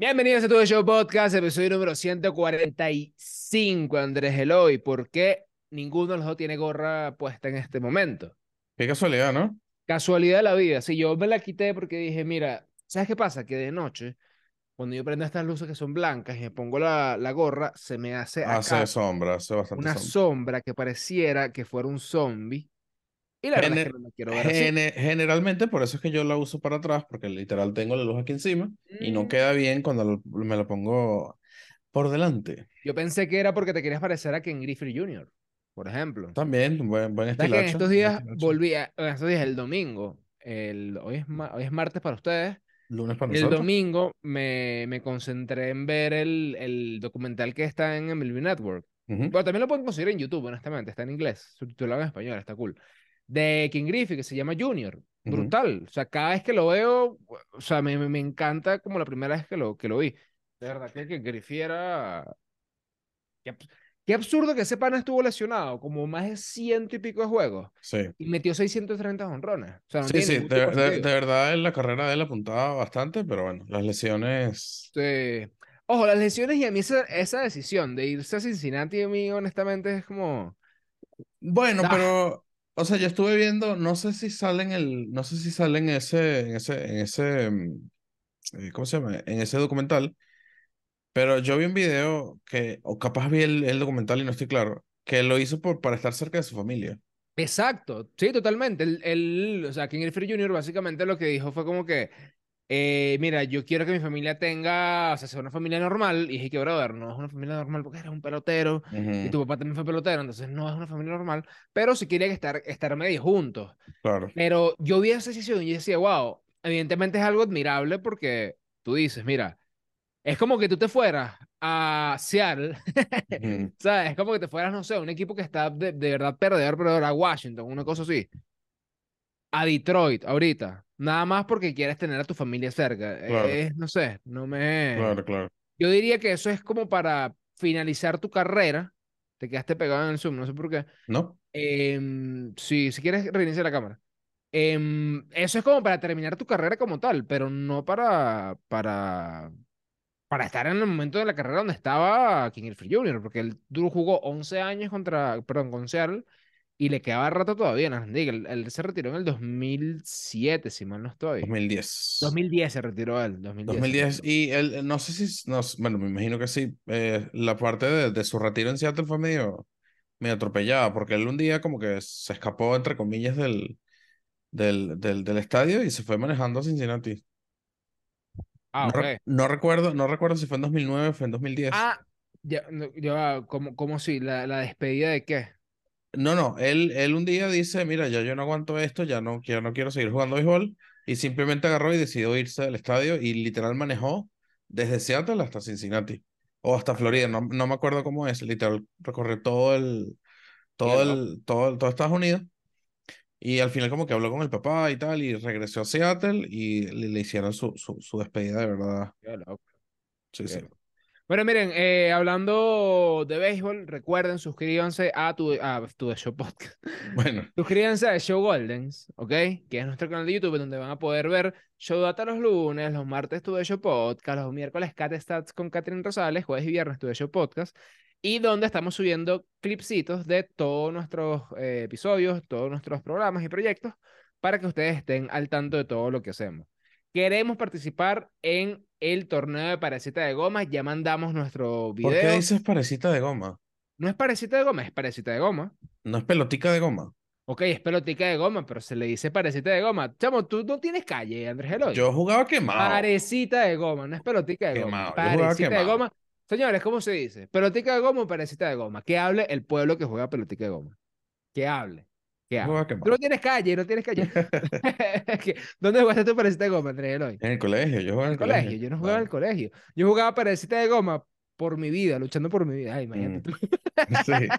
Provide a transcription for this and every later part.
Bienvenidos a Tu Show Podcast, episodio número 145, Andrés Eloy. ¿Por qué ninguno de los dos tiene gorra puesta en este momento? Qué casualidad, ¿no? Casualidad de la vida. Si yo me la quité porque dije, mira, ¿sabes qué pasa? Que de noche, cuando yo prendo estas luces que son blancas y me pongo la, la gorra, se me hace Hace acá sombra, hace bastante una sombra. sombra que pareciera que fuera un zombie. Y la verdad es que no la quiero ver así. Gene- generalmente por eso es que yo la uso para atrás, porque literal tengo la luz aquí encima y no Mm. queda bien cuando lo- me la pongo por delante. Yo pensé que era porque te querías parecer a Ken Griffey Jr., por ejemplo. También, buen, buen ¿Sabes que en estilacho. estos días estilacho. volví, a- en estos días, el domingo, el, hoy, es, hoy es martes para ustedes, Lunes para y el nosotros. domingo me, me concentré en ver el, el documental que está en MLB Network. Ujú. Bueno, también lo pueden conseguir en YouTube, honestamente, está en inglés, subtitulado en español, está cool. De King Griffey, que se llama Junior. Brutal. O sea, cada vez que lo veo, o sea, me, me, encanta como la primera vez que lo, que lo vi. De verdad que Griffey era... Qué, qué absurdo que ese pana estuvo lesionado, como más de ciento y pico de juegos Sí. y metió 630 honrones. O sea, no Sí, sí, de, verdad en la carrera de él apuntaba bastante, pero bueno, las lesiones. Sí. Ojo, las lesiones y a mí esa, esa decisión de irse a Cincinnati a mí honestamente es como... Bueno, Ah. pero, o sea, yo estuve viendo, no sé si sale en el, no sé si sale en ese, en ese, en ese, mm, eh, ¿cómo se llama? En ese documental, pero yo vi un video que, o capaz vi el, el documental y no estoy claro, que lo hizo por, para estar cerca de su familia. Exacto, sí, totalmente. El, el, o sea, King Griffey Jr. básicamente lo que dijo fue como que, eh, mira, yo quiero que mi familia tenga, o sea, sea una familia normal. Y dije que, brother, no es una familia normal porque eres un pelotero y Ujú, tu papá también fue pelotero, entonces no es una familia normal, pero sí quería que estar, estar medio juntos. Claro. Pero yo vi esa decisión y decía, wow, evidentemente es algo admirable porque tú dices, mira, es como que tú te fueras a Seattle, Ujú, ¿sabes? Es como que te fueras, no sé, a un equipo que está de, de verdad perdedor, perdedor, a Washington, una cosa así. A Detroit, ahorita. Nada más porque quieres tener a tu familia cerca. Claro. Es, no sé, no me... Claro, claro. Yo diría que eso es como para finalizar tu carrera. Te quedaste pegado en el Zoom, no sé por qué. ¿No? Em, sí, si quieres reiniciar la cámara. Em, eso es como para terminar tu carrera como tal, pero no para, para, para estar en el momento de la carrera donde estaba King Griffey Jr., porque él jugó 11 años contra, perdón, con Seattle y le quedaba rato todavía en la liga. Él, él se retiró en el 2007, si mal no estoy. 2010. 2010 se retiró él, 2010. se 2010. retiró. Y él, no sé si, no, bueno, me imagino que sí, eh, la parte de, de su retiro en Seattle fue medio, medio atropellada, porque él un día como que se escapó, entre comillas, del, del, del, del estadio y se fue manejando a Cincinnati. Ah, No, no recuerdo, no recuerdo si fue en 2009 o fue en 2010. Ah, ya, no, ya, ¿cómo, cómo sí? ¿La, la despedida de qué? No, no, él, él un día dice, mira, ya yo no aguanto esto, ya no quiero, no quiero seguir jugando béisbol, y simplemente agarró y decidió irse del estadio y literal manejó desde Seattle hasta Cincinnati, o hasta Florida, no, no me acuerdo cómo es, literal recorrió todo el, todo el, todo, el- todo Estados Unidos, y al final como que habló con el papá y tal, y regresó a Seattle y le, le hicieron su, su, su despedida de verdad. Sí, sí. Bueno, miren, eh, hablando de béisbol, recuerden, suscríbanse a tu, a tu Show Podcast. Bueno, Suscríbanse a Show Goldens, ¿ok? Que es nuestro canal de YouTube donde van a poder ver Show Data los lunes, los martes tu Show Podcast, los miércoles Cat Stats con Catherine Rosales, jueves y viernes tu Show Podcast, y donde estamos subiendo clipsitos de todos nuestros eh, episodios, todos nuestros programas y proyectos para que ustedes estén al tanto de todo lo que hacemos. Queremos participar en el torneo de parecita de goma, ya mandamos nuestro ¿por qué video. dices parecita de goma? No es parecita de goma, es parecita de goma. No es pelotica de goma. Ok, es pelotica de goma, pero se le dice parecita de goma. Chamo, tú no tienes calle, Andrés Eloy. Yo jugaba quemado. Parecita de goma, no es pelotica de goma. Quemado, jugaba Parecita de goma. Señores, ¿cómo se dice? ¿Pelotica de goma o parecita de goma? Que hable el pueblo que juega pelotica de goma. Que hable. Jugaba hable. Tú no tienes calle, no tienes calle. ¿Qué? ¿Dónde jugaste tu parecita de goma, Andrés Eloy? En el colegio, yo jugaba En el colegio. colegio. Yo no jugaba en el colegio. Yo jugaba parecita de goma por mi vida, luchando por mi vida. Ay, imagínate Mm. tú. Sí.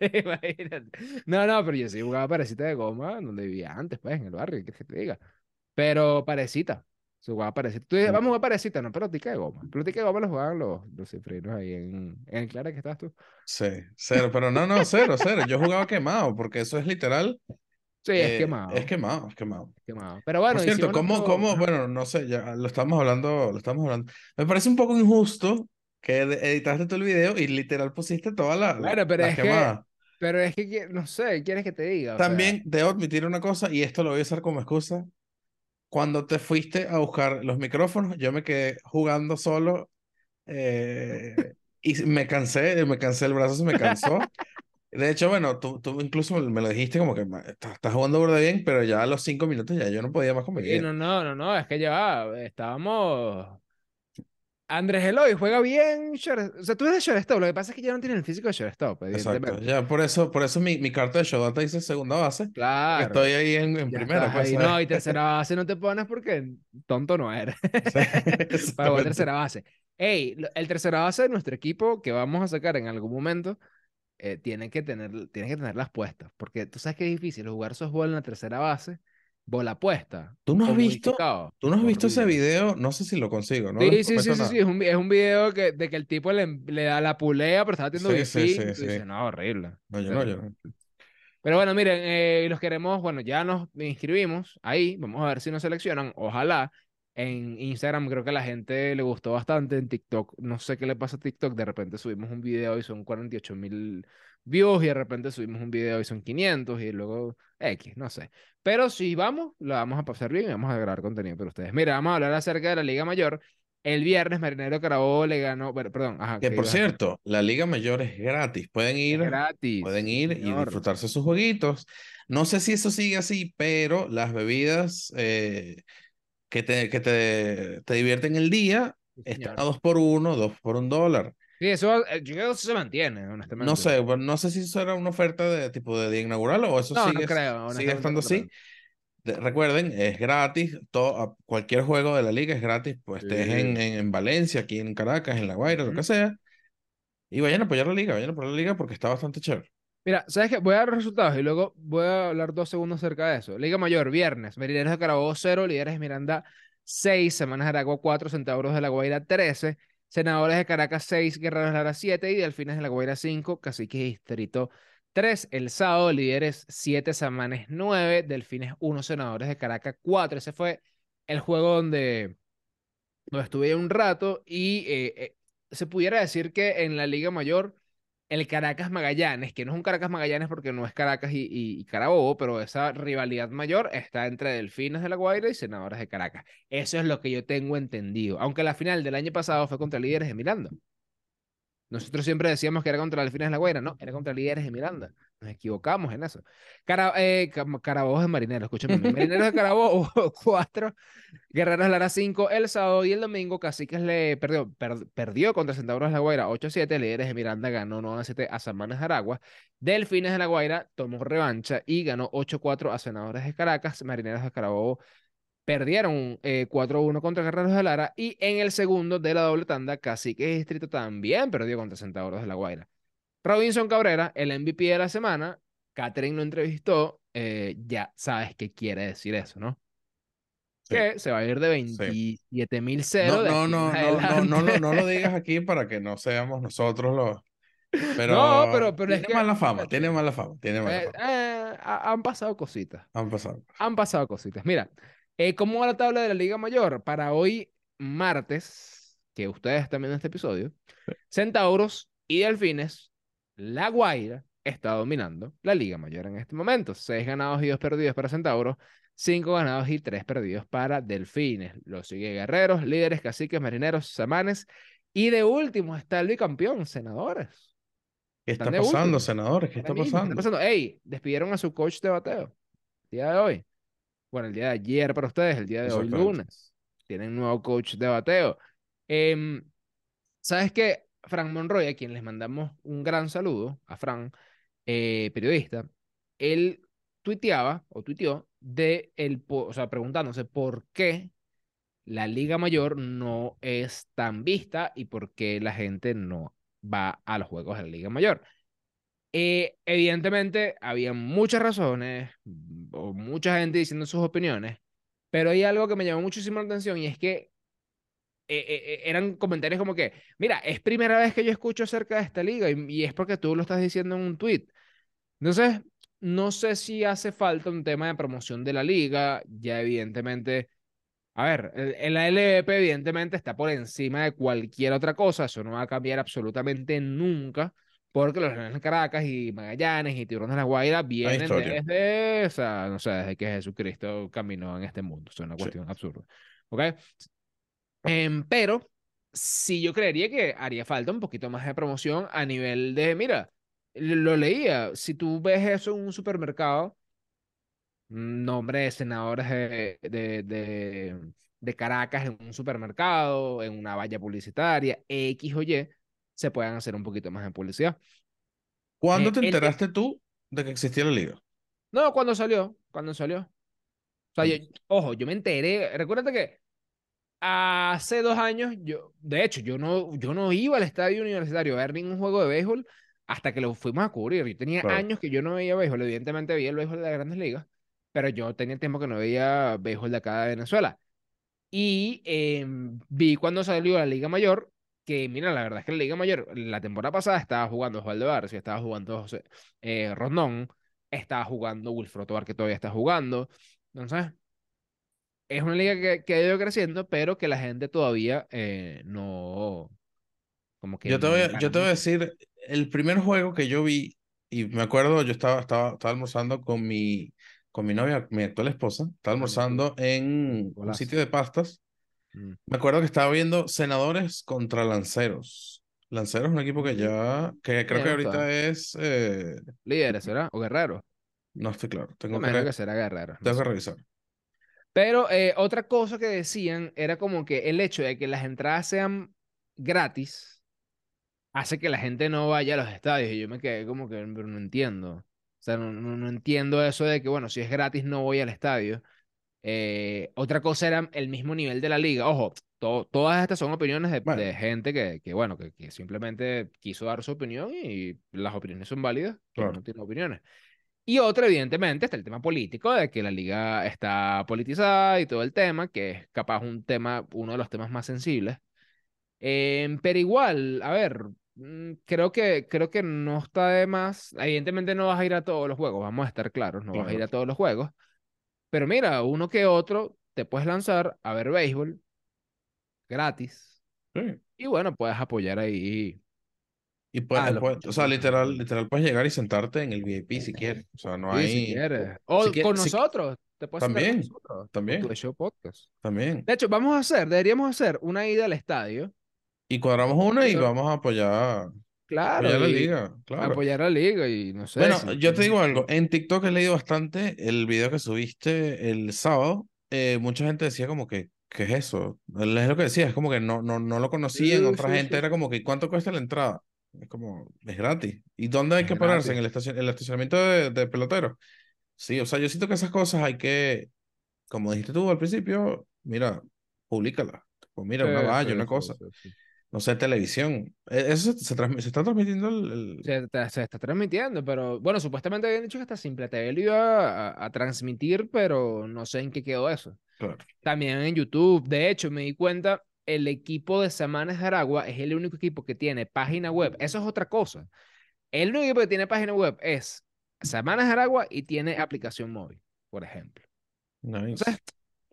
Imagínate. No, no, pero yo sí jugaba parecita de goma donde vivía antes, pues, en el barrio, ¿qué te diga? Pero parecita. Se jugaba parecita. Tú dices, vamos a jugar parecita, no, pelotica de goma. Pelotica de goma lo jugaban los, los cifrinos ahí en, en Clara que estás tú. Sí, cero, pero no, no, cero, cero. Yo jugaba quemado, porque eso es literal Sí, es Eh, quemado. Es quemado, es quemado. es quemado. Pero bueno, Por cierto, ¿cómo, cómo, bueno, no sé, ya lo estamos hablando, lo estamos hablando. Me parece un poco injusto que ed- editaste todo el video y literal pusiste todas la- la- Bueno, pero las es que, quemadas. pero es que, no sé, ¿quieres que te diga? O sea, También debo admitir una cosa, y esto lo voy a usar como excusa. Cuando te fuiste a buscar los micrófonos, yo me quedé jugando solo eh, y me cansé, me cansé, el brazo se me cansó. De hecho, bueno, tú, tú incluso me, lo dijiste como que "Ma, estás, estás jugando burda bien, pero ya a los cinco minutos ya yo no podía más con mi sí, no, no, no, no, es que ya estábamos... Andrés Eloy juega bien, o sea, tú eres shortstop, lo que pasa es que ya no tiene el físico de shortstop, Exacto, ya por eso, por eso mi, mi carta de Showdata dice segunda base, Claro, estoy ahí en, en primera, pues, ahí. No, y tercera base no te pones porque tonto no eres. Sí, Para jugar tercera base. Ey, el tercera base de nuestro equipo que vamos a sacar en algún momento eh, tiene que tener, tiene que tenerlas puestas. Porque tú sabes que es difícil jugar softball en la tercera base, bola puesta ¿Tú no has visto, tú no has visto ese video? No sé si lo consigo, no Sí, sí, sí, sí, sí, es un, es un video que, de que el tipo le, le da la pulea, pero está haciendo Sí, sí, sí, sí. dices, no, horrible. No, yo no, yo no. Pero bueno, miren, eh, los queremos, bueno, ya nos inscribimos ahí, vamos a ver si nos seleccionan, ojalá. En Instagram creo que a la gente le gustó bastante, en TikTok, no sé qué le pasa a TikTok, de repente subimos un video y son 48 mil views y de repente subimos un video y son 500 y luego X, no sé. Pero si vamos, lo vamos a pasar bien y vamos a grabar contenido para ustedes. Mira, vamos a hablar acerca de la Liga Mayor. El viernes Marinero Carabobo le ganó, bueno, perdón, ajá, Que ¿qué por cierto, la Liga Mayor es gratis. Pueden ir, gratis, pueden ir y señor. disfrutarse sus jueguitos. No sé si eso sigue así, pero las bebidas eh, que te, que te, te divierten el día Sí, están a dos por uno, dos por un dólar. Sí, eso, eh, yo creo que eso se mantiene, No honestamente. sé, bueno, no sé si eso era una oferta de tipo de día inaugural o eso No, no sigue, creo, sigue estando no así. De- recuerden, es gratis, todo, cualquier juego de la liga es gratis, pues estés en, Sí. en, en Valencia, aquí en Caracas, en La Guaira, lo que sea. Y vayan a apoyar la liga, vayan a apoyar la liga porque está bastante chévere. Mira, ¿sabes qué? Voy a dar los resultados y luego voy a hablar dos segundos acerca de eso. Liga Mayor, viernes, Marineros de Carabobo 0, Líderes de Miranda 6, Semanas de Aragua 4, Centauros de la Guaira 13, Senadores de Caracas 6, Guerreros Lara 7 y Delfines de la Guaira 5, Cacique y Distrito 3. El sábado, Líderes 7, Samanes 9, Delfines 1, Senadores de Caracas 4. Ese fue el juego donde, donde estuve un rato y eh, eh, se pudiera decir que en la Liga Mayor el Caracas Magallanes, que no es un Caracas Magallanes porque no es Caracas y, Carabobo, pero esa rivalidad mayor está entre Delfines de la Guaira y Senadores de Caracas. Eso es lo que yo tengo entendido. Aunque la final del año pasado fue contra Líderes de Miranda. Nosotros siempre decíamos que era contra Delfines de la Guaira, no, era contra Líderes de Miranda. Nos equivocamos en eso. Cara, eh, Carabobo es Marinero, escúchame. Marineros de Carabobo 4, Guerreros Lara 5, el sábado y el domingo Caciques le perdió, per- perdió contra Centauros de la Guaira 8-7, Líderes de Miranda ganó 9-7 a Samanes de Aragua, Delfines de la Guaira tomó revancha y ganó 8-4 a Senadores de Caracas, Marineros de Carabobo perdieron eh, 4-1 contra Guerreros de Lara y en el segundo de la doble tanda Caciques y Distrito también perdió contra Centauros de la Guaira. Robinson Cabrera, el MVP de la semana, Catherine lo entrevistó, eh, ya sabes qué quiere decir eso, ¿no? Sí. que se va a ir de Sí. 27.000 No, de no, no, no, no, no, adelante. no lo digas aquí para que no seamos nosotros los. Pero, No, pero- pero es tiene que, mala fama, fíjate. tiene mala fama, tiene mala Eh, fama. eh, ha- han pasado cositas. Han pasado. Han pasado cositas. Mira, eh, ¿cómo va la tabla de la Liga Mayor? Para hoy, martes, que ustedes están viendo este episodio, Centauros y Delfines, La Guaira está dominando la Liga Mayor en este momento. Seis ganados y dos perdidos para Centauros, cinco ganados y tres perdidos para Delfines. Lo sigue Guerreros, Líderes, Caciques, Marineros, Samanes. Y de último está el bicampeón, Senadores. ¿Qué está pasando, último. senadores? ¿Qué está mismo, ¿qué pasando? está pasando? Ey, despidieron a su coach de bateo. Día de hoy. Bueno, el día de ayer para ustedes, el día de hoy lunes. Tienen nuevo coach de bateo. Em, ¿Sabes qué? Frank Monroy, a quien les mandamos un gran saludo, a Frank, eh, periodista, él tuiteaba o tuiteó de el, o sea, preguntándose por qué la Liga Mayor no es tan vista y por qué la gente no va a los juegos de la Liga Mayor. Eh, evidentemente, había muchas razones, mm, o mucha gente diciendo sus opiniones, pero hay algo que me llamó muchísimo la atención y es que eh, eh, eh, eran comentarios como que, mira, es primera vez que yo escucho acerca de esta liga y, y es porque tú lo estás diciendo en un tweet. Entonces, no sé si hace falta un tema de promoción de la liga. Ya evidentemente, a ver, el, el LVP evidentemente está por encima de cualquier otra cosa. Eso no va a cambiar absolutamente nunca. Porque los Leones de Caracas y Magallanes y Tiburones de la Guaira vienen desde, o sea, no sé, desde que Jesucristo caminó en este mundo. Es una Sí. cuestión absurda. ¿Ok? Em, pero sí yo creería que haría falta un poquito más de promoción a nivel de, mira, lo leía, si tú ves eso en un supermercado, un nombre de senadores de, de, de, de Caracas en un supermercado, en una valla publicitaria, X o Y, se puedan hacer un poquito más de publicidad. ¿Cuándo Eh, te el- enteraste tú de que existía la liga? No, cuando salió, cuando salió. O sea, yo, ojo, yo me enteré, recuérdate que hace dos años, yo, de hecho, yo no, yo no iba al estadio universitario a ver ningún juego de béisbol hasta que lo fuimos a cubrir. Yo tenía Claro. años que yo no veía béisbol, evidentemente veía el béisbol de las grandes ligas, pero yo tenía tiempo que no veía béisbol de acá de Venezuela. Y em, vi cuando salió la Liga Mayor, que mira, la verdad es que la Liga Mayor, la temporada pasada estaba jugando Osvaldo Barcio, estaba jugando José, eh, Rondón, estaba jugando Wilfredo Tobar, que todavía está jugando. Entonces, es una liga que, que ha ido creciendo, pero que la gente todavía eh, no, como que Yo te voy a, yo te voy a decir, el primer juego que yo vi, y me acuerdo, yo estaba, estaba, estaba almorzando con mi, con mi novia, mi actual esposa, estaba almorzando en un sitio de pastas. Mm. Me acuerdo que estaba viendo Senadores contra Lanceros. Lanceros es un equipo que ya, que creo que ahorita es, eh, Líderes, ¿será? ¿O Guerrero? no estoy claro, tengo que, que será Guerrero. no tengo que revisar. Pero eh, otra cosa que decían era como que el hecho de que las entradas sean gratis hace que la gente no vaya a los estadios. Y yo me quedé como que, pero no entiendo. O sea, no, no, no entiendo eso de que, bueno, si es gratis no voy al estadio. Eh, otra cosa era el mismo nivel de la liga. Ojo, to- todas estas son opiniones de, Bueno. de gente que, que bueno, que, que simplemente quiso dar su opinión y las opiniones son válidas, Claro. no tiene opiniones. Y otra, evidentemente, está el tema político, de que la liga está politizada y todo el tema, que es capaz un tema, uno de los temas más sensibles. Em, pero igual, a ver, mm, creo que, creo que no está de más. Evidentemente no vas a ir a todos los juegos, vamos a estar claros, no vas a ir Claro. a todos los juegos. Pero mira, uno que otro te puedes lanzar a ver béisbol gratis. Sí. Y bueno, puedes apoyar ahí. Y Ah, pues, o sea, literal, literal, puedes llegar y sentarte en el VIP si quieres. O sea, no Sí, hay. si quieres. O si con nosotros. Te puedes sentar con También, nosotros. también. Con tu show podcast. También. De hecho, vamos a hacer, deberíamos hacer una ida al estadio. Y cuadramos una y vamos a apoyar, Claro. apoyar la liga. Claro. Apoyar a la liga y no sé. Bueno, si yo te digo algo. En TikTok he leído bastante el video que subiste el sábado. eh, mucha gente decía como que, ¿qué es eso? Es lo que decía, es como que no, no, no lo conocían. Sí, Otra sí, gente sí. era como que, ¿cuánto cuesta la entrada? Es como, es gratis. ¿Y dónde hay Es que pararse? ¿En el, estacion- el estacionamiento de, de peloteros? Sí, o sea, yo siento que esas cosas hay que, como dijiste tú al principio, mira, públicalas. Pues mira, una valla, una sí, cosa. No sé, televisión. E- Eso se, se se está transmitiendo el... el- Se, está- se está transmitiendo, pero bueno, supuestamente habían dicho que hasta Simple TV lo iba a, a transmitir, pero no sé en qué quedó eso. Claro. También en YouTube. De hecho, me di cuenta, el equipo de Samanes de Aragua es el único equipo que tiene página web. Eso es otra cosa. El único equipo que tiene página web es Samanes de Aragua y tiene aplicación móvil, por ejemplo. Nice. Entonces,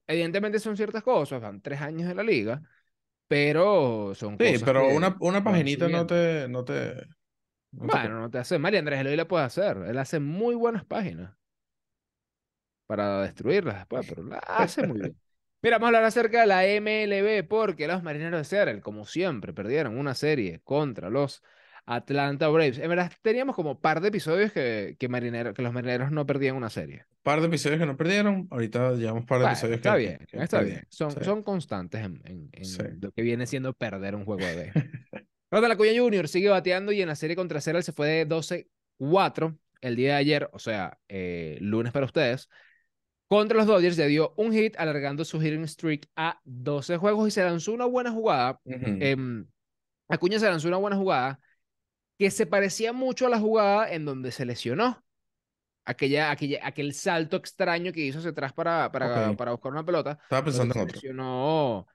evidentemente son ciertas cosas, van tres años de la liga, pero son Sí, cosas pero que una, una paginita no te, no te, no te Bueno, no te hace. María Andrés Eloy le puede hacer. Él hace muy buenas páginas para destruirlas después, pero la hace muy bien. Mira, vamos a hablar acerca de la MLB porque los Marineros de Seattle, como siempre, perdieron una serie contra los Atlanta Braves. En verdad, teníamos como par de episodios que, que, marinero, que los Marineros no perdían una serie. par de episodios que no perdieron. Ahorita llevamos par de Bueno, episodios está que, bien, que está perdieron. bien. Son, Sí. son constantes en, en- en Sí. lo que viene siendo perder un juego de béisbol. Ronald Acuña Jr. sigue bateando y en la serie contra Seattle se fue de 12-4 el día de ayer, o sea, eh, lunes para ustedes. Contra los Dodgers le dio un hit alargando su hitting streak a 12 juegos y se lanzó una buena jugada. Ujú. em, Acuña se lanzó una buena jugada que se parecía mucho a la jugada en donde se lesionó. Aquella, aquella, aquel salto extraño que hizo hacia atrás para, para, para buscar una pelota. Estaba pensando en otro. lesionó,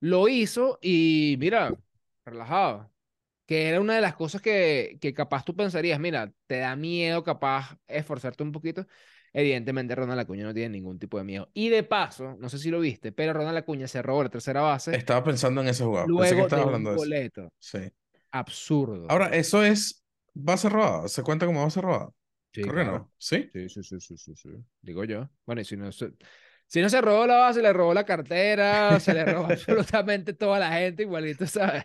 lo hizo y mira, relajado. que era una de las cosas que, que capaz tú pensarías, mira, te da miedo capaz esforzarte un poquito. Evidentemente Ronald Acuña no tiene ningún tipo de miedo. Y de paso, no sé si lo viste, pero Ronald Acuña se robó la tercera base. Estaba pensando en ese jugador. luego Pensé que de estabas un hablando de eso. Sí. Absurdo. Ahora, ¿eso es base robada? ¿Se cuenta como base robada? Sí, Creo que claro. no. ¿Sí? Sí, sí, sí, sí, sí, sí. Digo yo. Bueno, y si no se, si no se robó la base, le robó la cartera, se le robó absolutamente toda la gente, igualito, ¿sabes?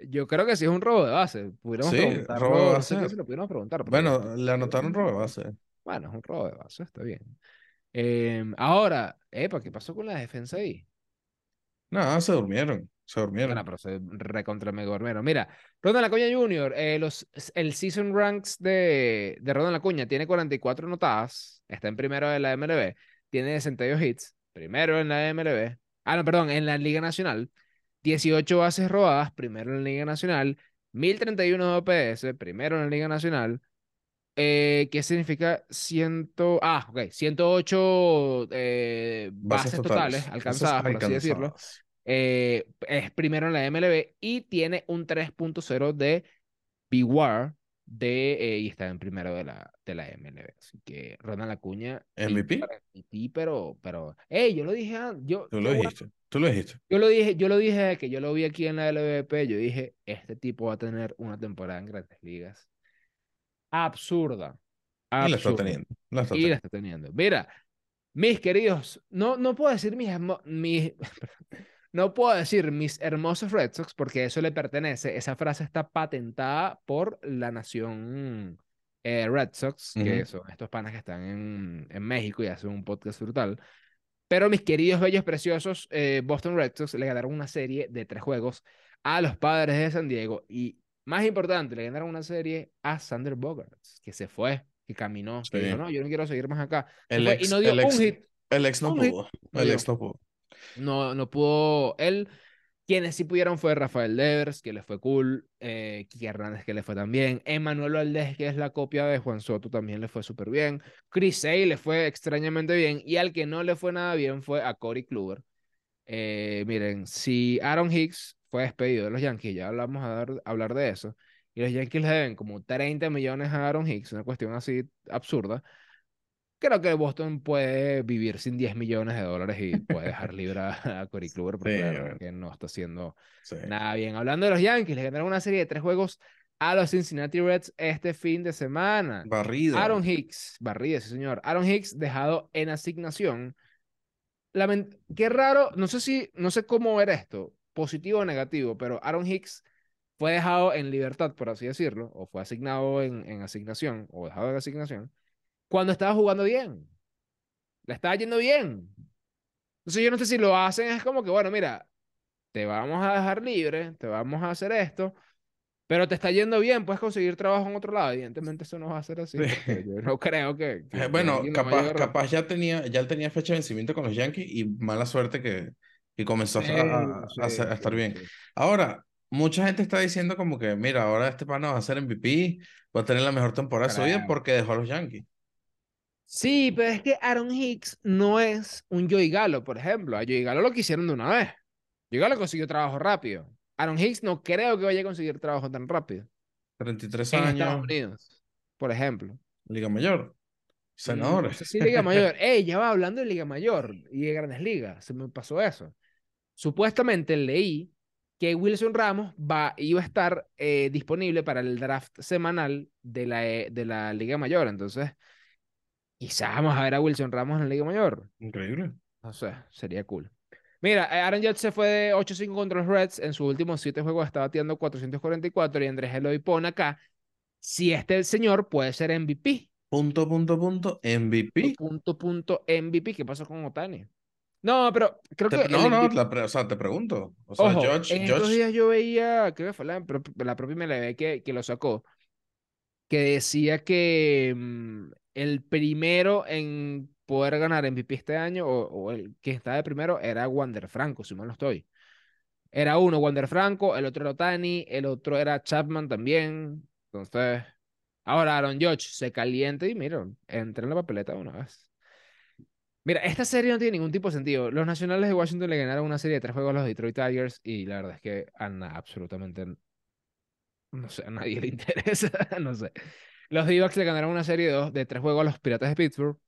Yo creo que sí es un robo de base. Pudiéramos Sí, preguntarlo, robo de no sé base. si lo pudiéramos preguntar. Bueno, le anotaron robo de base. Bueno, es un robo de base, está bien. Em, ahora, epa, ¿qué pasó con la defensa ahí? Nada, se durmieron. Se durmieron. Bueno, pero se recontra mega dormieron. Mira, Ronald Acuña Jr., eh, los, el season ranks de, de Ronald Acuña tiene 44 anotadas, está en primero de la MLB, tiene 62 hits, primero en la MLB, ah, no, perdón, en la Liga Nacional, 18 bases robadas, primero en la Liga Nacional, 1031 OPS, primero en la Liga Nacional, eh, ¿qué significa ciento, ah, ok, 108 eh, bases, totales, Bases alcanzadas, por así decirlo alcanzadas. Eh, es primero en la MLB y tiene un 3.0 de BWAR de, eh, y está en primero de la, de la MLB. Así que Ronald Acuña. MVP. MVP, pero, pero, hey, yo lo dije, yo, Tú lo bueno, dijiste. Tú lo dijiste. yo lo dije, yo lo dije que yo lo vi aquí en la LVP, yo dije, este tipo va a tener una temporada en Grandes Ligas absurda. Y la está absurda. teniendo. La está Y la teniendo. está teniendo. Mira, mis queridos, no, no puedo decir mis, mis- no puedo decir mis hermosos Red Sox porque eso le pertenece. Esa frase está patentada por la nación eh, Red Sox, que Ujú. son estos panas que están en, en México y hacen un podcast brutal. Pero mis queridos, bellos, preciosos eh, Boston Red Sox le ganaron una serie de tres juegos a los padres de San Diego y, más importante, le ganaron una serie a Sander Bogarts, que se fue, que caminó, que Sí. dijo, no, yo no quiero seguir más acá. El ex, y no dio el ex, un hit. el ex no pudo. El ex no pudo. No, no pudo él. Quienes sí pudieron fue Rafael Devers, que le fue cool, eh, Kike Hernández, que le fue también, Emanuel Valdés, que es la copia de Juan Soto, también le fue súper bien, Chris Sale le fue extrañamente bien, y al que no le fue nada bien fue a Corey Kluber. Eh, miren, si Aaron Hicks fue despedido de los Yankees, ya hablamos a hablar de eso, y los Yankees le deben como 30 millones a Aaron Hicks, una cuestión así absurda, creo que Boston puede vivir sin 10 millones de dólares y puede dejar libre a, a Corey Kluber, porque Sí, bueno. que no está haciendo Sí. nada bien. Hablando de los Yankees, le ganaron una serie de tres juegos a los Cincinnati Reds este fin de semana. Barrida. Aaron Hicks, barrida, sí señor. Aaron Hicks dejado en asignación. Lament- Qué raro, no sé si, no sé cómo ver esto, positivo o negativo, pero Aaron Hicks fue dejado en libertad, por así decirlo, o fue asignado en, en asignación, o dejado en asignación, cuando estaba jugando bien. Le estaba yendo bien. Entonces yo no sé si lo hacen, es como que, bueno, mira, te vamos a dejar libre, te vamos a hacer esto, pero te está yendo bien, puedes conseguir trabajo en otro lado. Evidentemente eso no va a ser así, Sí. yo no creo que... que- Bueno, capaz, capaz ya tenía, ya tenía fecha de vencimiento con los Yankees y mala suerte que, que comenzó a, a- Sí, a a sí, estar sí, bien. sí. Ahora, mucha gente está diciendo como que, mira, ahora este pana va a ser MVP, va a tener la mejor temporada de su vida porque dejó a los Yankees. Sí, pero es que Aaron Hicks no es un Joey Galo, por ejemplo. A Joey Galo lo quisieron de una vez. Joey Galo consiguió trabajo rápido. Aaron Hicks no creo que vaya a conseguir trabajo tan rápido. 33 En años, Estados Unidos, por ejemplo. Liga Mayor, No senadores. sé si Liga Mayor. Ey, ya va hablando de Liga Mayor y de Grandes Ligas. Se me pasó eso. Supuestamente leí que Wilson Ramos va, iba a estar eh, disponible para el draft semanal de la, eh, de la Liga Mayor. Entonces, quizás vamos a ver a Wilson Ramos en la Liga Mayor. Increíble. No sé, sería cool. Mira, eh, Aaron Judge se fue de 8-5 contra los Reds. En sus últimos 7 juegos está bateando 444 y Andrés Eloy pone acá si este señor puede ser MVP. Punto, punto, punto, MVP. Punto, punto, MVP. ¿Qué pasó con Otani? No, pero creo Te- que no, no, la pre- o sea, te pregunto. O sea, Ojo, Judge, en estos Judge- días yo veía, creo que fue la, la propia MLB que, que lo sacó, que decía que mm, el primero en poder ganar MVP este año, o, el que está de primero, era Wander Franco, si mal no estoy. Era uno Wander Franco, el otro era Otani, el otro era Chapman también. Entonces, ahora Aaron Judge se calienta y mira, entra en la papeleta una vez. Mira, esta serie no tiene ningún tipo de sentido. Los Nacionales de Washington le ganaron una serie de tres juegos a los Detroit Tigers y la verdad es que a na- absolutamente No sé, a nadie le interesa, no sé. Los D-Backs le ganaron una serie de, dos, de tres juegos a los Piratas de Pittsburgh.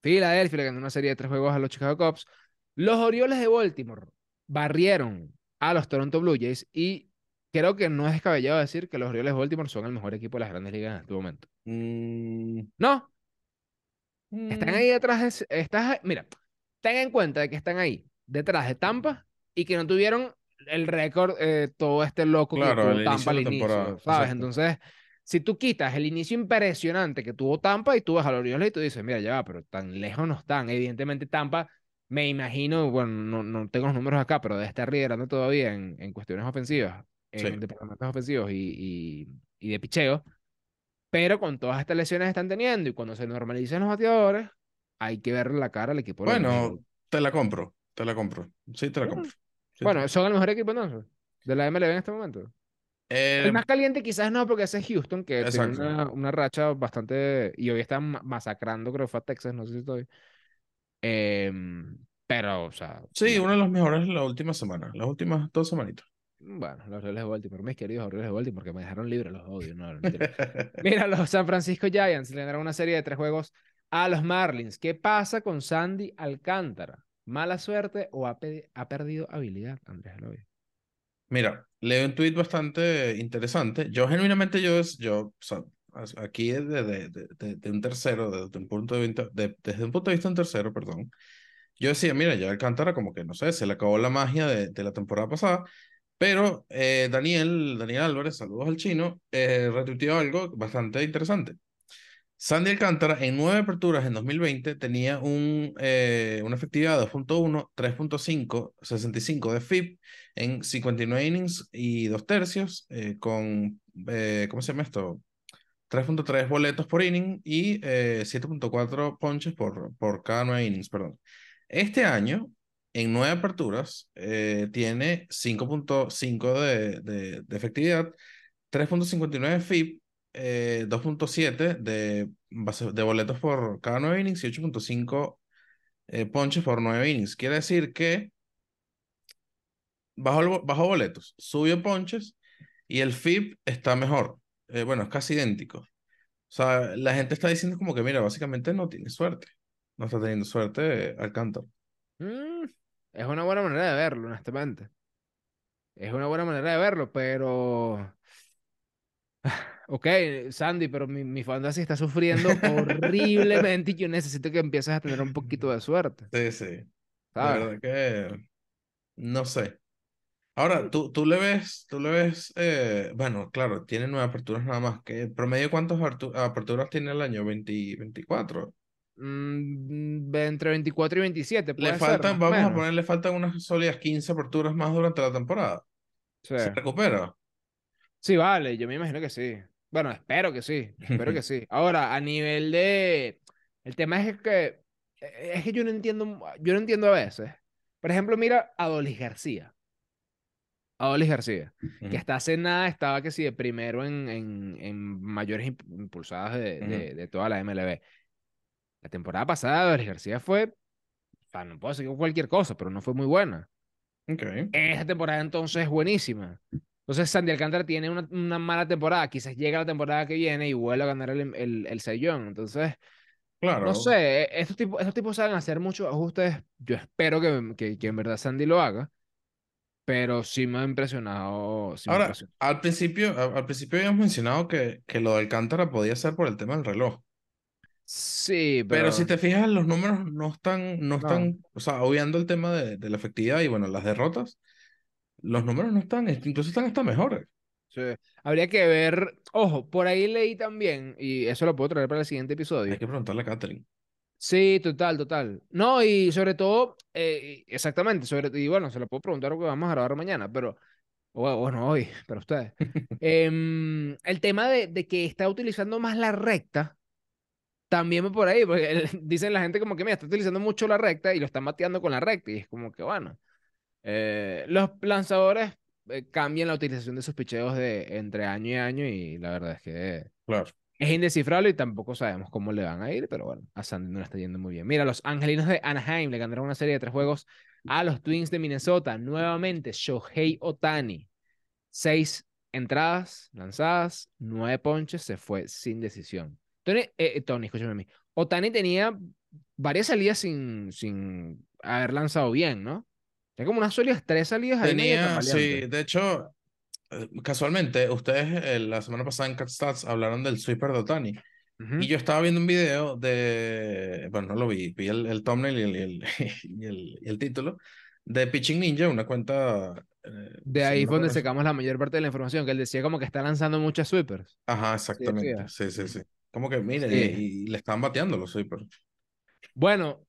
Philadelphia le ganó una serie de tres juegos a los Chicago Cubs. Los Orioles de Baltimore barrieron a los Toronto Blue Jays y creo que no es descabellado decir que los Orioles de Baltimore son el mejor equipo de las grandes ligas en este momento. Mm, No, están mm, ahí detrás de... Estás, mira, ten en cuenta de que están ahí detrás de Tampa y que no tuvieron el récord eh, todo este loco que Claro, tuvo inicio Tampa al inicio, ¿sabes? exacto. Entonces, si tú quitas el inicio impresionante que tuvo Tampa y tú vas a los Orioles y tú dices, mira, ya va, pero tan lejos no están. Evidentemente Tampa, me imagino, bueno, no, no tengo los números acá, pero debe estar liderando todavía en, en cuestiones ofensivas, en Sí. departamentos ofensivos y, y, y de picheo. Pero con todas estas lesiones que están teniendo y cuando se normalicen los bateadores, hay que verle la cara al equipo. Bueno, te la compro, te la compro. Sí, te la Mm. compro. Sí, te Bueno, la- son el mejor equipo entonces de la MLB en este momento. Eh, El más caliente quizás no, porque ese es Houston, que tiene una, una racha bastante... Y hoy están ma- masacrando, creo que fue a Texas, no sé si estoy. Em, pero, o sea... sí, no. uno de los mejores en la última semana, las últimas dos semanitas. Bueno, los Orioles de Baltimore, mis queridos Orioles de Baltimore, que me dejaron libre, los odio, no. Mira, los San Francisco Giants le ganaron una serie de tres juegos a los Marlins. ¿Qué pasa con Sandy Alcántara? ¿Mala suerte o ha perdido habilidad, Andrés Eloy? Mira, leo un tweet bastante interesante. Yo genuinamente, yo, yo o sea, aquí de, de, de, de- un tercero, desde un punto de vista, de- desde un punto de vista un tercero, perdón, yo decía, mira, ya Alcántara como que, no sé, se le acabó la magia de, de la temporada pasada, pero eh, Daniel, Daniel Álvarez, saludos al chino, eh, retuiteó algo bastante interesante. Sandy Alcántara en nueve aperturas en 2020 tenía un, eh, una efectividad de 2.1, 3.5, 65 de FIP en 59 innings y dos tercios, eh, con, eh, ¿cómo se llama esto? 3.3 boletos por inning y eh, 7.4 ponches por, por cada nueve innings, perdón. Este año, en nueve aperturas, eh, tiene 5.5 de, de, de efectividad, 3.59 FIP, eh, 2.7 de, de boletos por cada nueve innings y 8.5 eh, ponches por nueve innings. Quiere decir que bajó, bajó boletos, subió ponches y el FIP está mejor. Eh, bueno, es casi idéntico. O sea, la gente está diciendo como que, mira, básicamente no tiene suerte. No está teniendo suerte eh, Alcántara. Mm, es una buena manera de verlo, honestamente. Es una buena manera de verlo, pero... Ok, Sandy, pero mi, mi fantasy está sufriendo horriblemente y yo necesito que empieces a tener un poquito de suerte, Sí, sí. ¿sabes? verdad que no sé. Ahora, tú, tú le ves, tú le ves, eh, bueno, claro, tiene nueve aperturas nada más. ¿Qué promedio cuántas apertu- aperturas tiene el año? ¿20, 24? Mm, entre 24 y 27, Le puede faltan, vamos a menos. poner, le faltan unas sólidas 15 aperturas más durante la temporada. Sí. ¿Se recupera? Sí, vale, yo me imagino que sí. Bueno, espero que sí, espero que sí. Ahora, a nivel de... El tema es que... Es que yo no entiendo, yo no entiendo a veces. Por ejemplo, mira a Dolis García. A Dolis García, que Ujú, hasta hace nada estaba que sí de primero en, en, en mayores imp- impulsadas de, ujú. de, de toda la MLB. La temporada pasada Dolis García fue, o sea, no puedo decir que cualquier cosa, pero no fue muy buena. Ok. Esta temporada entonces es buenísima. Entonces Sandy Alcántara tiene una, una mala temporada, quizás llega la temporada que viene y vuelve a ganar el, el, el Young. Entonces, Claro. no sé, eh, estos tipos, estos tipos saben hacer muchos ajustes. Yo espero que, que, que en verdad Sandy lo haga, pero sí me ha impresionado. Sí Ahora, impresionado. al principio, al principio habíamos mencionado que, que lo de Alcántara podía ser por el tema del reloj. Sí, Pero pero si te fijas, los números no están, no no. están, o sea, obviando el tema de, de la efectividad y bueno, las derrotas, los números no están, incluso están hasta mejores. sí. Habría que ver. Ojo, por ahí leí también, y eso lo puedo traer para el siguiente episodio. Hay que preguntarle a Catherine. Sí, total, total. No, y sobre todo, eh, exactamente, sobre, y bueno, se lo puedo preguntar porque vamos a grabar mañana, pero, o bueno, hoy, para ustedes. Em, el tema de, de que está utilizando más la recta, también por ahí, porque el- dicen la gente como que, mira, está utilizando mucho la recta y lo están bateando con la recta, y es como que, bueno, eh, los lanzadores eh, cambian la utilización de sus picheos de entre año y año, y la verdad es que... Claro. Es indescifrable y tampoco sabemos cómo le van a ir, pero bueno, a Sandy no le está yendo muy bien. Mira, los angelinos de Anaheim le ganaron una serie de tres juegos a los Twins de Minnesota. Nuevamente, Shohei Otani. Seis entradas lanzadas, nueve ponches, se fue sin decisión. Tony, eh, eh, Tony, escúchame a mí. Otani tenía varias salidas sin, sin haber lanzado bien, ¿no? Tenía como unas sólidas tres salidas ahí Tenía, sí, de hecho, eh, casualmente, ustedes eh, la semana pasada en Cat Stats hablaron del sweeper de Otani. Ujú. Y yo estaba viendo un video de, bueno, no lo vi, vi el, el thumbnail y el, y el, y el, y el título, de Pitching Ninja, una cuenta... eh, De ahí fue donde sacamos la mayor parte de la información, que él decía como que está lanzando muchas sweepers. Ajá, Sí, exactamente, decía. sí, sí, sí. Como que, mire, Sí. y, y le están bateando los sweepers. Bueno,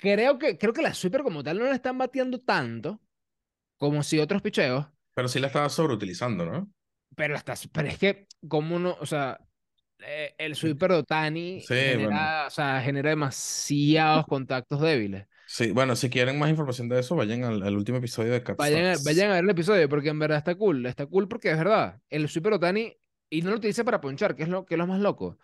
creo que, creo que la sweeper como tal no le están bateando tanto como si otros picheos, Pero sí la estaba sobreutilizando, ¿no? pero, la está, pero es que como no, o sea, eh, el sweeper de Otani Sí, genera, bueno. o sea, genera demasiados contactos débiles. Sí, bueno, si quieren más información de eso, vayan al, al último episodio de Cat Vayan vayan a ver el episodio porque en verdad está cool. Está cool porque es verdad. El Super Otani, y no lo utiliza para ponchar, que es lo, que es lo más loco.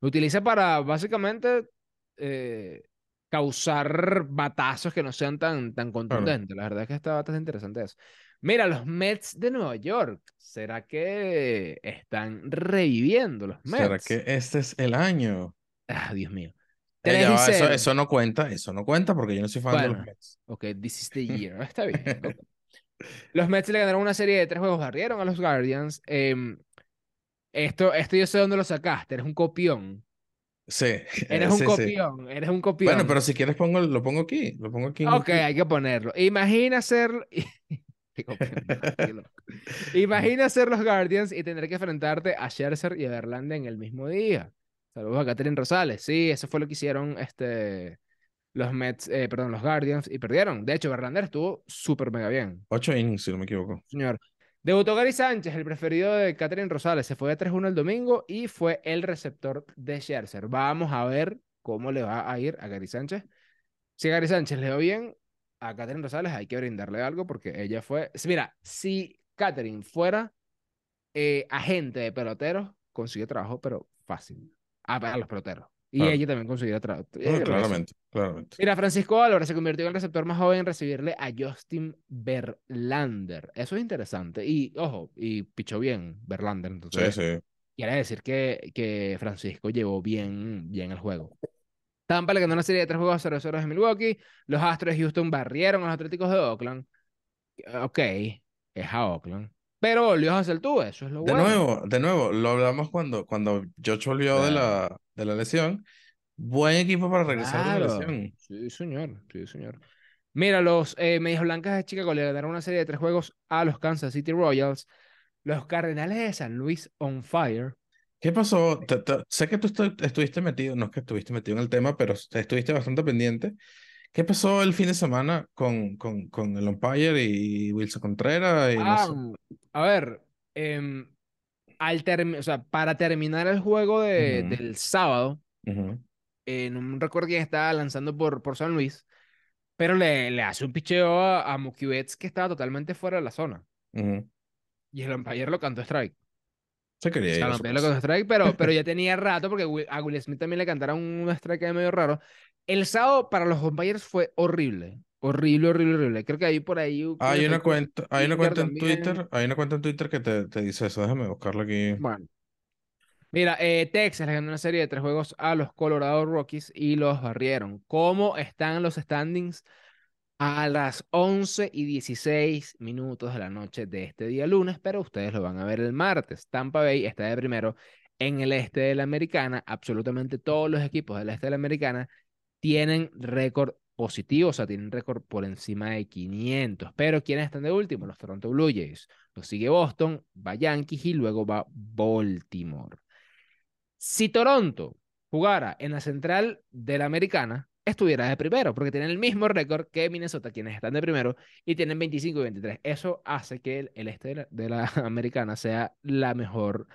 Lo utiliza para básicamente eh, causar batazos que no sean tan, tan contundentes. La verdad es que está bastante interesante eso. Mira, los Mets de Nueva York. ¿Será que están reviviendo los ¿Será Mets? que este es el año? Ah, Dios mío. Eh, 3 ya y va, eso, 0. eso no cuenta, eso no cuenta porque yo no soy fan de los Mets. ok, this is the year. Está bien. Los Mets le ganaron una serie de tres juegos, barrieron a los Guardians. Em, esto, esto yo sé dónde lo sacaste, eres un copión. Sí, eh, Eres un sí, sí. copión, eres un copión. Bueno, pero si quieres pongo, lo pongo aquí, lo pongo aquí. un Ok, hay que ponerlo. Imagina ser... Imagina ser los Guardians y tener que enfrentarte a Scherzer y a Verlander en el mismo día. Saludos a Catherine Rosales. Sí, eso fue lo que hicieron este, los Mets, eh, perdón, los Guardians y perdieron. De hecho, Verlander estuvo súper mega bien. Ocho innings, si no me equivoco. Señor. Debutó Gary Sánchez, el preferido de Catherine Rosales. Se fue de 3-1 el domingo y fue el receptor de Scherzer. Vamos a ver cómo le va a ir a Gary Sánchez. Si a Gary Sánchez le va bien, a Catherine Rosales hay que brindarle algo porque ella fue. Mira, si Catherine fuera eh, agente de peloteros, consiguió trabajo, pero fácil. A, para los peloteros. Y Claro. ella también consiguió trabajo. No, claramente, claramente. Mira, Francisco Álvarez se convirtió en el receptor más joven en recibirle a Justin Verlander. Eso es interesante. Y, ojo, y pichó bien Verlander. Sí, Entonces, sí. quiere decir que, que Francisco llevó bien, bien el juego. Tampa le ganó una serie de tres juegos a 0-0 de Milwaukee. Los Astros de Houston barrieron a los Atléticos de Oakland. Ok, es a Oakland. Pero volvió a hacer tú, eso es lo De bueno. nuevo, de nuevo, lo hablamos cuando, cuando George volvió de la, de la lesión. Buen equipo para regresar de la Claro. lesión. Sí, señor. Sí, señor. Mira, los eh, Medias Blancas de Chicago le ganaron una serie de tres juegos a los Kansas City Royals. Los Cardenales de San Luis on fire. ¿Qué pasó? Te- sé que tú estu- estuviste metido, no es que estuviste metido en el tema, pero te estuviste bastante pendiente. ¿Qué pasó el fin de semana con, con, con el umpire y Wilson Contreras? Y no Ah, sé? a ver, em, al o sea, para terminar el juego de- Ujú. del sábado, Ujú, eh, no me recuerdo quién estaba lanzando por, por San Luis, pero le, le hace un picheo a, a Mookie Betts que estaba totalmente fuera de la zona. ujú. Y el umpire lo cantó strike. Se quería O ir sea, a el su umpire lo cantó strike, pero, pero ya tenía rato porque a Will Smith también le cantaron un strike medio raro. El sábado para los umpires fue horrible. Horrible, horrible, horrible. Creo que hay por ahí. Hay una cuenta, hay una cuenta en también. Twitter, hay una cuenta en Twitter que te, te dice eso. Déjame buscarla aquí. Bueno. Mira, eh, Texas le ganó una serie de tres juegos a los Colorado Rockies y los barrieron. ¿Cómo están los standings? A las 11 y 16 minutos de la noche de este día lunes, pero ustedes lo van a ver el martes. Tampa Bay está de primero en el este de la Americana. Absolutamente todos los equipos del este de la Americana tienen récord positivo, o sea, tienen récord por encima de 500. Pero ¿quiénes están de último? Los Toronto Blue Jays. Los sigue Boston, va Yankees y luego va Baltimore. Si Toronto jugara en la central de la Americana, estuviera de primero, porque tienen el mismo récord que Minnesota, quienes están de primero, y tienen 25 y 23. Eso hace que el, el este de la, de la Americana sea la mejor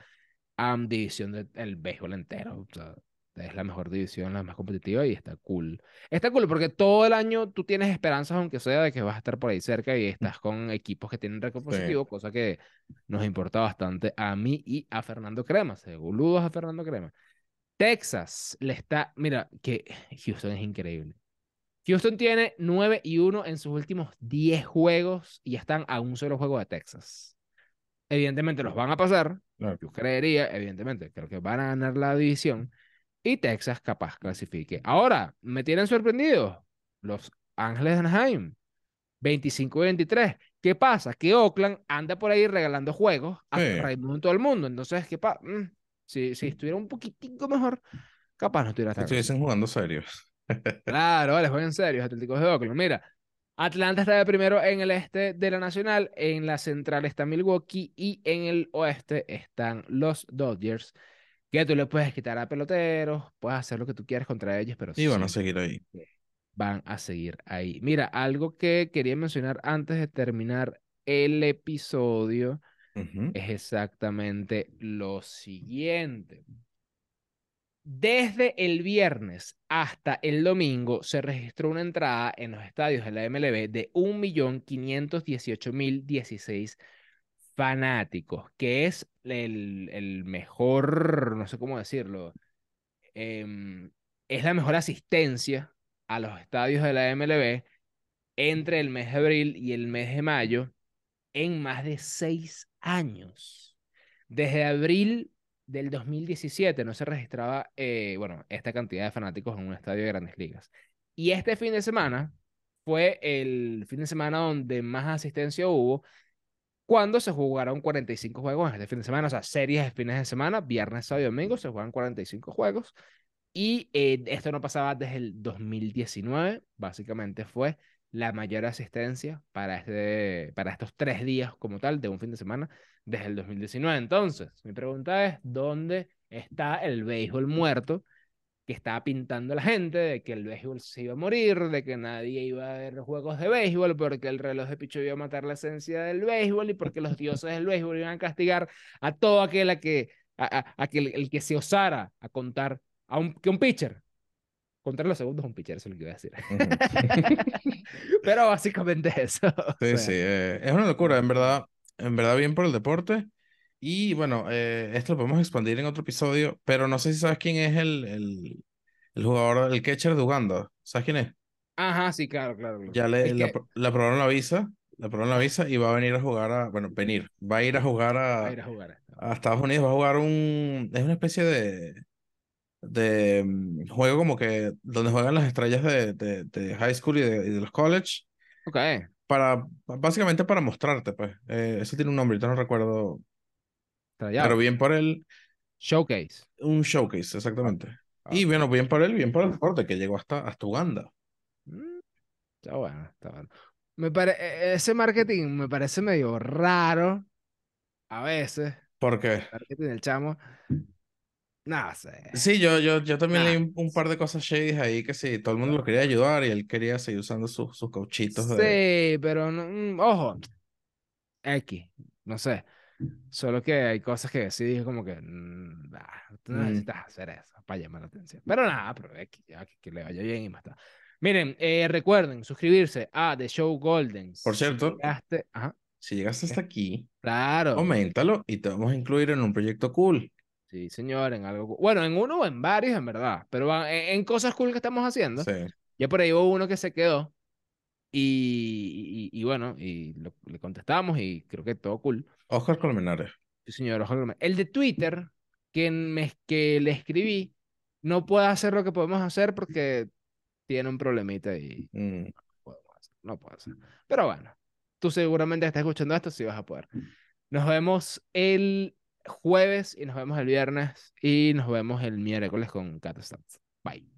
am, división del béisbol entero. O sea, es la mejor división, la más competitiva y está cool. Está cool porque todo el año tú tienes esperanzas, aunque sea de que vas a estar por ahí cerca y estás con equipos que tienen récord Sí. positivo, cosa que nos importa bastante a mí y a Fernando Crema. Saludos a Fernando Crema. Texas le está, mira, que Houston es increíble. Houston tiene 9 y 1 en sus últimos 10 juegos y están a un solo juego de Texas. evidentemente los van a pasar, Claro. yo creería, evidentemente, creo que van a ganar la división y Texas capaz clasifique. Ahora, me tienen sorprendido los Ángeles de Anaheim, 25-23. ¿Qué pasa? Que Oakland anda por ahí regalando juegos a Sí. Raimundo todo el mundo. Entonces, ¿qué pasa? si, si estuviera un poquitico mejor, capaz no estuviera tan estuviesen jugando serios. Claro, vale, jueguen en serio, Atléticos de Oakland. Mira, Atlanta está de primero en el este de la Nacional, en la central está Milwaukee y en el oeste están los Dodgers, que tú le puedes quitar a peloteros, puedes hacer lo que tú quieras contra ellos, pero Y van a seguir ahí. van a seguir ahí. Mira, algo que quería mencionar antes de terminar el episodio es exactamente lo siguiente. Desde el viernes hasta el domingo se registró una entrada en los estadios de la MLB de 1.518.016 fanáticos, que es el, el mejor, no sé cómo decirlo, em, es la mejor asistencia a los estadios de la MLB entre el mes de abril y el mes de mayo en más de seis años. Desde abril del 2017 no se registraba, eh, bueno, esta cantidad de fanáticos en un estadio de grandes ligas. Y este fin de semana fue el fin de semana donde más asistencia hubo cuando se jugaron 45 juegos en este fin de semana, o sea, series de fines de semana, viernes, sábado y domingo, se juegan 45 juegos. Y eh, esto no pasaba desde el 2019, básicamente fue la mayor asistencia para, este, para estos tres días como tal de un fin de semana desde el 2019. Entonces, mi pregunta es, ¿dónde está el béisbol muerto que estaba pintando la gente de que el béisbol se iba a morir, de que nadie iba a ver juegos de béisbol porque el reloj de picho iba a matar la esencia del béisbol y porque los dioses del béisbol iban a castigar a todo aquel a que, a, a- a que el, el que se osara a contar a un, que un pitcher. Contar los segundos a un pitcher, eso es lo que iba a decir. Pero básicamente eso. o Sí, sea, sí, eh, es una locura, en verdad, en verdad bien por el deporte. Y bueno, eh, esto lo podemos expandir en otro episodio, pero no sé si sabes quién es el, el, el jugador, el catcher de Uganda. ¿Sabes quién es? Ajá, sí, claro, claro. claro. Ya le, le, que aprobaron la visa, le aprobaron la visa y va a venir a jugar a, bueno, venir, va a ir a jugar va a a, ir a jugar. a esta. a Estados Unidos, va a jugar un, es una especie de, de mm, juego como que donde juegan las estrellas de, de, de high school y de, y de los college. Ok, para, básicamente para mostrarte, pues. Eh, eso tiene un nombre, ahorita no recuerdo, tryout. pero bien por él, Showcase. un showcase, exactamente. Y Ok. bueno, bien por él, bien por el deporte, que llegó hasta, hasta Uganda. Mm, Está bueno, está bueno. Me pare- e- ese marketing me parece medio raro a veces. Porque, Marketing del chamo. No sé. sí, yo, yo, yo también leí Nah. un, un par de cosas shady ahí que sí, todo el mundo lo quería ayudar y él quería seguir usando sus, sus cauchitos de... Sí, pero no, mm, ojo. X, no sé. Solo que hay cosas que sí dije como que mm, nah, tú no Mm. necesitas hacer eso para llamar la atención. Pero nada, pero que, le vaya bien y más está. Miren, eh, recuerden suscribirse a The Show Golden. Por Si cierto. llegaste- ajá, Si llegaste hasta aquí, claro. coméntalo y te vamos a incluir en un proyecto cool. Sí, señor, en algo. Bueno, en uno o en varios, en verdad. Pero en, en cosas cool que estamos haciendo. Sí. Ya por ahí hubo uno que se quedó. Y, y, y bueno, y lo- le contestamos y creo que todo cool. Oscar Colmenares. Sí, señor. ojalá me- El de Twitter, que, me, que le escribí, no puede hacer lo que podemos hacer porque tiene un problemita y Mm. no podemos hacer, no puede hacer. Pero bueno, tú seguramente estás escuchando esto, sí vas a poder. Nos vemos el jueves y nos vemos el viernes y nos vemos el miércoles con Catastats. Bye.